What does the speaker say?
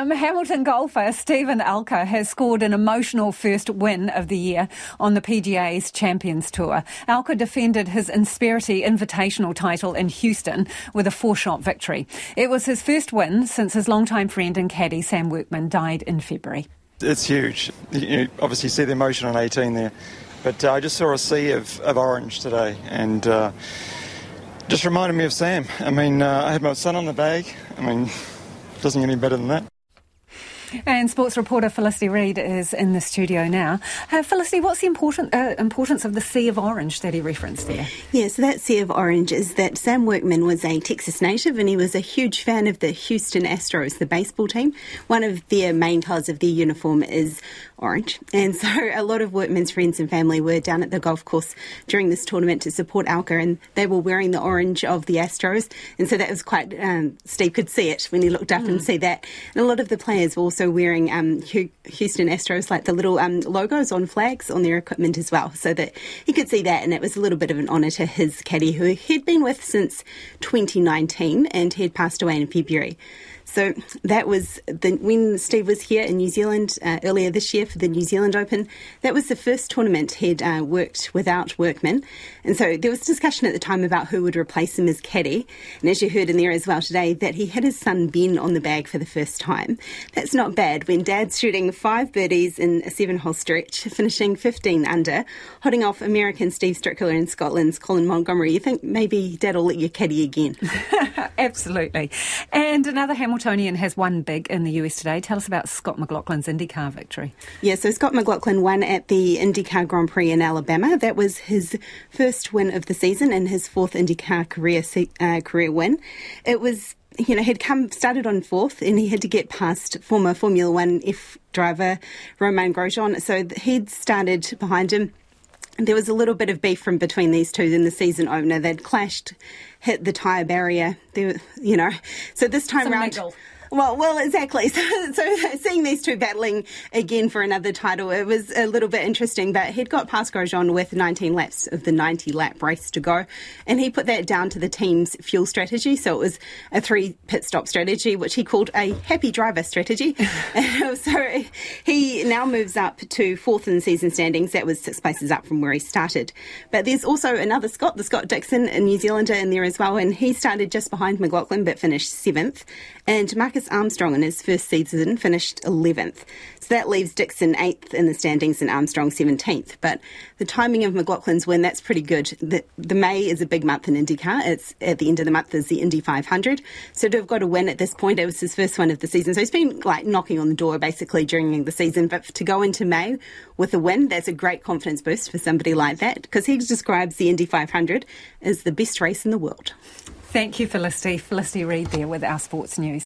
Um, Hamilton golfer Steven Alker has scored an emotional first win of the year on the PGA's Champions Tour. Alker defended his Insperity Invitational title in Houston with a four-shot victory. It was his first win since his longtime friend and caddy Sam Workman died in February. It's huge. You obviously see the emotion on 18 there, but uh, I just saw a sea of, of orange today, and uh, just reminded me of Sam. I mean, uh, I had my son on the bag. I mean, doesn't get any better than that. And sports reporter Felicity Reid is in the studio now. Uh, Felicity, what's the important, uh, importance of the Sea of Orange that he referenced there? Yeah, so that Sea of Orange is that Sam Workman was a Texas native and he was a huge fan of the Houston Astros, the baseball team. One of their main colours of their uniform is orange. And so a lot of Workman's friends and family were down at the golf course during this tournament to support Alker and they were wearing the orange of the Astros. And so that was quite, um, Steve could see it when he looked up mm. and see that. And a lot of the players were also also wearing um, Houston Astros, like the little um, logos on flags on their equipment as well, so that he could see that. And it was a little bit of an honour to his caddy, who he'd been with since 2019 and he had passed away in February. So that was the, when Steve was here in New Zealand uh, earlier this year for the New Zealand Open. That was the first tournament he'd uh, worked without Workman. And so there was discussion at the time about who would replace him as caddy. And as you heard in there as well today, that he had his son Ben on the bag for the first time. That's not bad when dad's shooting five birdies in a seven hole stretch, finishing 15 under, holding off American Steve Stricker and Scotland's Colin Montgomerie. You think maybe dad will let you caddy again? Absolutely. And another Hamiltonian has won big in the US today. Tell us about Scott McLaughlin's IndyCar victory. Yeah, so Scott McLaughlin won at the IndyCar Grand Prix in Alabama. That was his first win of the season and his fourth IndyCar career uh, career win. It was you know, had come started on fourth, and he had to get past former Formula One F driver Romain Grosjean. So he'd started behind him there was a little bit of beef from between these two in the season opener. They'd clashed, hit the tyre barrier. There, you know, so this time Some round. Well, well, exactly. So, so seeing these two battling again for another title, it was a little bit interesting. But he'd got past Grosjean with 19 laps of the 90 lap race to go, and he put that down to the team's fuel strategy. So it was a three pit stop strategy, which he called a happy driver strategy. so he now moves up to fourth in the season standings. That was six places up from where he started. But there's also another Scott, the Scott Dixon, a New Zealander, in there as well, and he started just behind McLaughlin but finished seventh. And Marcus Armstrong in his first season finished 11th. So that leaves Dixon 8th in the standings and Armstrong 17th. But the timing of McLaughlin's win, that's pretty good. The, the May is a big month in IndyCar. It's at the end of the month is the Indy 500. So to have got a win at this point, it was his first one of the season. So he's been like knocking on the door basically during the season. But to go into May with a win, that's a great confidence boost for somebody like that because he describes the Indy 500 as the best race in the world. Thank you, Felicity. Felicity Reid there with our sports news.